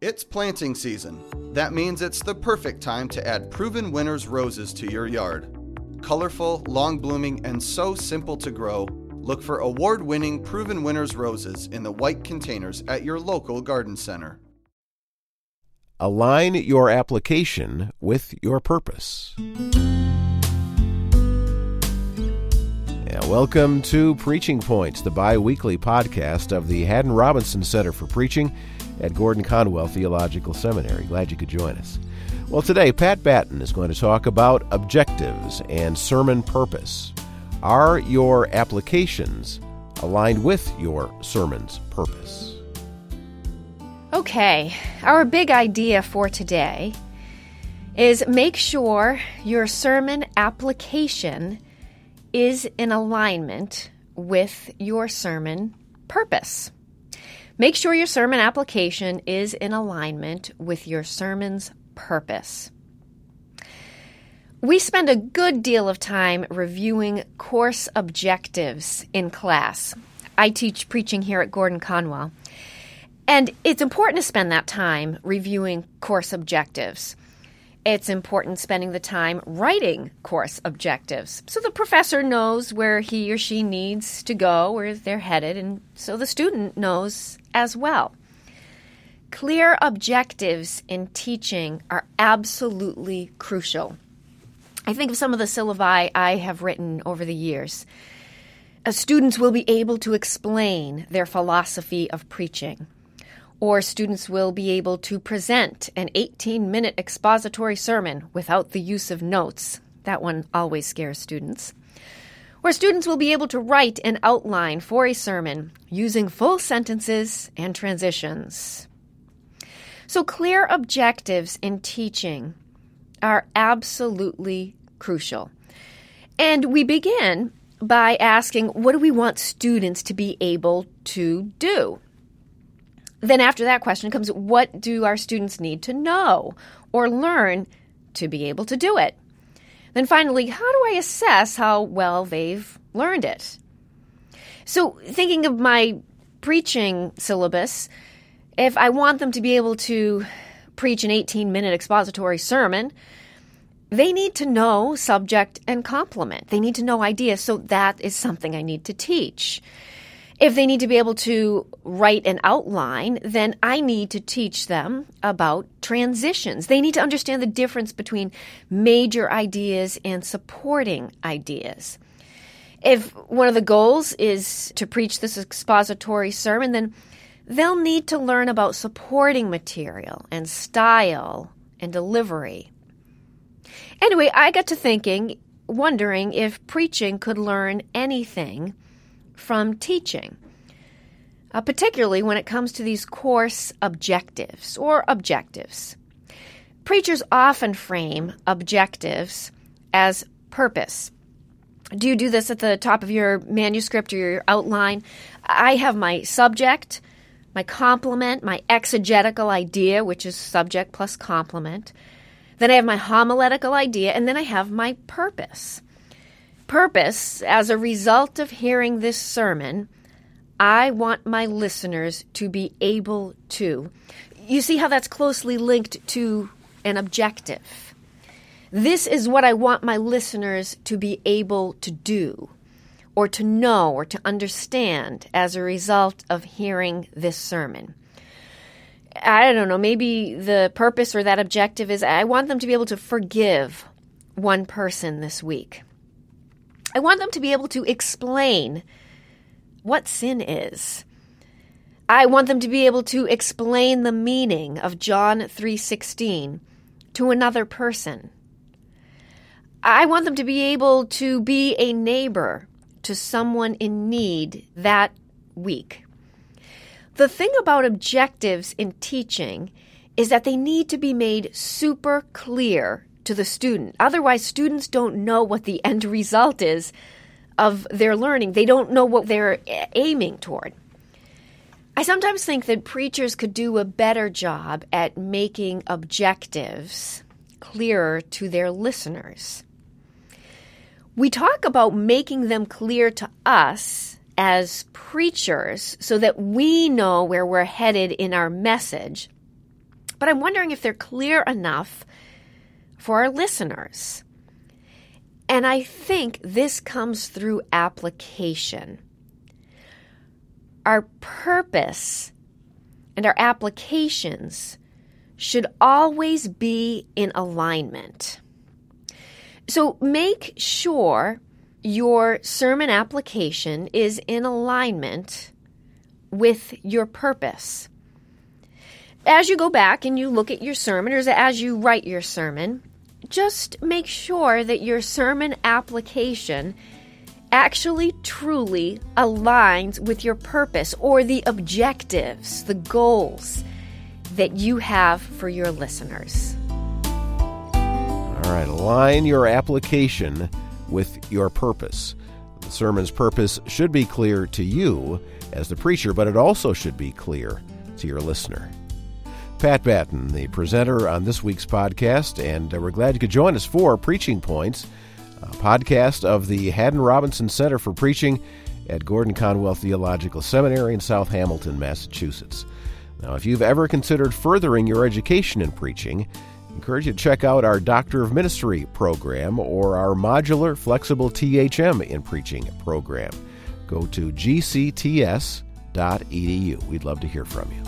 It's planting season. That means it's the perfect time to add Proven Winners roses to your yard. Colorful, long blooming, and so simple to grow, look for award winning Proven Winners roses in the white containers at your local garden center. Align your application with your purpose. Welcome to Preaching Points, the bi weekly podcast of the Haddon Robinson Center for Preaching at Gordon Conwell Theological Seminary. Glad you could join us. Well, today, Pat Batten is going to talk about objectives and sermon purpose. Are your applications aligned with your sermon's purpose? Okay, our big idea for today is make sure your sermon application is in alignment with your sermon purpose. Make sure your sermon application is in alignment with your sermon's purpose. We spend a good deal of time reviewing course objectives in class. I teach preaching here at Gordon Conwell. And it's important to spend that time reviewing course objectives. It's important spending the time writing course objectives so the professor knows where he or she needs to go, where they're headed, and so the student knows as well. Clear objectives in teaching are absolutely crucial. I think of some of the syllabi I have written over the years. Uh, students will be able to explain their philosophy of preaching or students will be able to present an 18 minute expository sermon without the use of notes. That one always scares students. Or students will be able to write an outline for a sermon using full sentences and transitions. So, clear objectives in teaching are absolutely crucial. And we begin by asking what do we want students to be able to do? Then after that question comes what do our students need to know or learn to be able to do it? Then finally, how do I assess how well they've learned it? So, thinking of my preaching syllabus, if I want them to be able to preach an 18 minute expository sermon, they need to know subject and complement. They need to know ideas. So, that is something I need to teach. If they need to be able to write an outline, then I need to teach them about transitions. They need to understand the difference between major ideas and supporting ideas. If one of the goals is to preach this expository sermon, then they'll need to learn about supporting material and style and delivery. Anyway, I got to thinking, wondering if preaching could learn anything from teaching, uh, particularly when it comes to these course objectives or objectives. Preachers often frame objectives as purpose. Do you do this at the top of your manuscript or your outline? I have my subject, my complement, my exegetical idea, which is subject plus complement. Then I have my homiletical idea, and then I have my purpose purpose, as a result of hearing this sermon, I want my listeners to be able to. You see how that's closely linked to an objective. This is what I want my listeners to be able to do, or to know, or to understand as a result of hearing this sermon. I don't know, maybe the purpose or that objective is I want them to be able to forgive one person this week. I want them to be able to explain what sin is. I want them to be able to explain the meaning of John 3:16 to another person. I want them to be able to be a neighbor to someone in need that week. The thing about objectives in teaching is that they need to be made super clear to the student. Otherwise, students don't know what the end result is of their learning. They don't know what they're aiming toward. I sometimes think that preachers could do a better job at making objectives clearer to their listeners. We talk about making them clear to us as preachers so that we know where we're headed in our message. but I'm wondering if they're clear enough for our listeners. And I think this comes through application. Our purpose and our applications should always be in alignment. So make sure your sermon application is in alignment with your purpose. As you go back and you look at your sermon, or as you write your sermon, just make sure that your sermon application actually truly aligns with your purpose or the objectives, the goals that you have for your listeners. All right, align your application with your purpose. The sermon's purpose should be clear to you as the preacher, but it also should be clear to your listener. Pat Batten, the presenter on this week's podcast, and uh, we're glad you could join us for Preaching Points, a podcast of the Haddon Robinson Center for Preaching at Gordon Conwell Theological Seminary in South Hamilton, Massachusetts. Now, if you've ever considered furthering your education in preaching, I encourage you to check out our Doctor of Ministry program or our modular flexible THM in preaching program. Go to gcts.edu. We'd love to hear from you.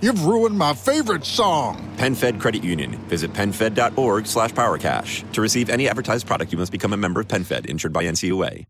You've ruined my favorite song. PenFed Credit Union. Visit PenFed.org slash PowerCash. To receive any advertised product, you must become a member of PenFed, insured by NCUA.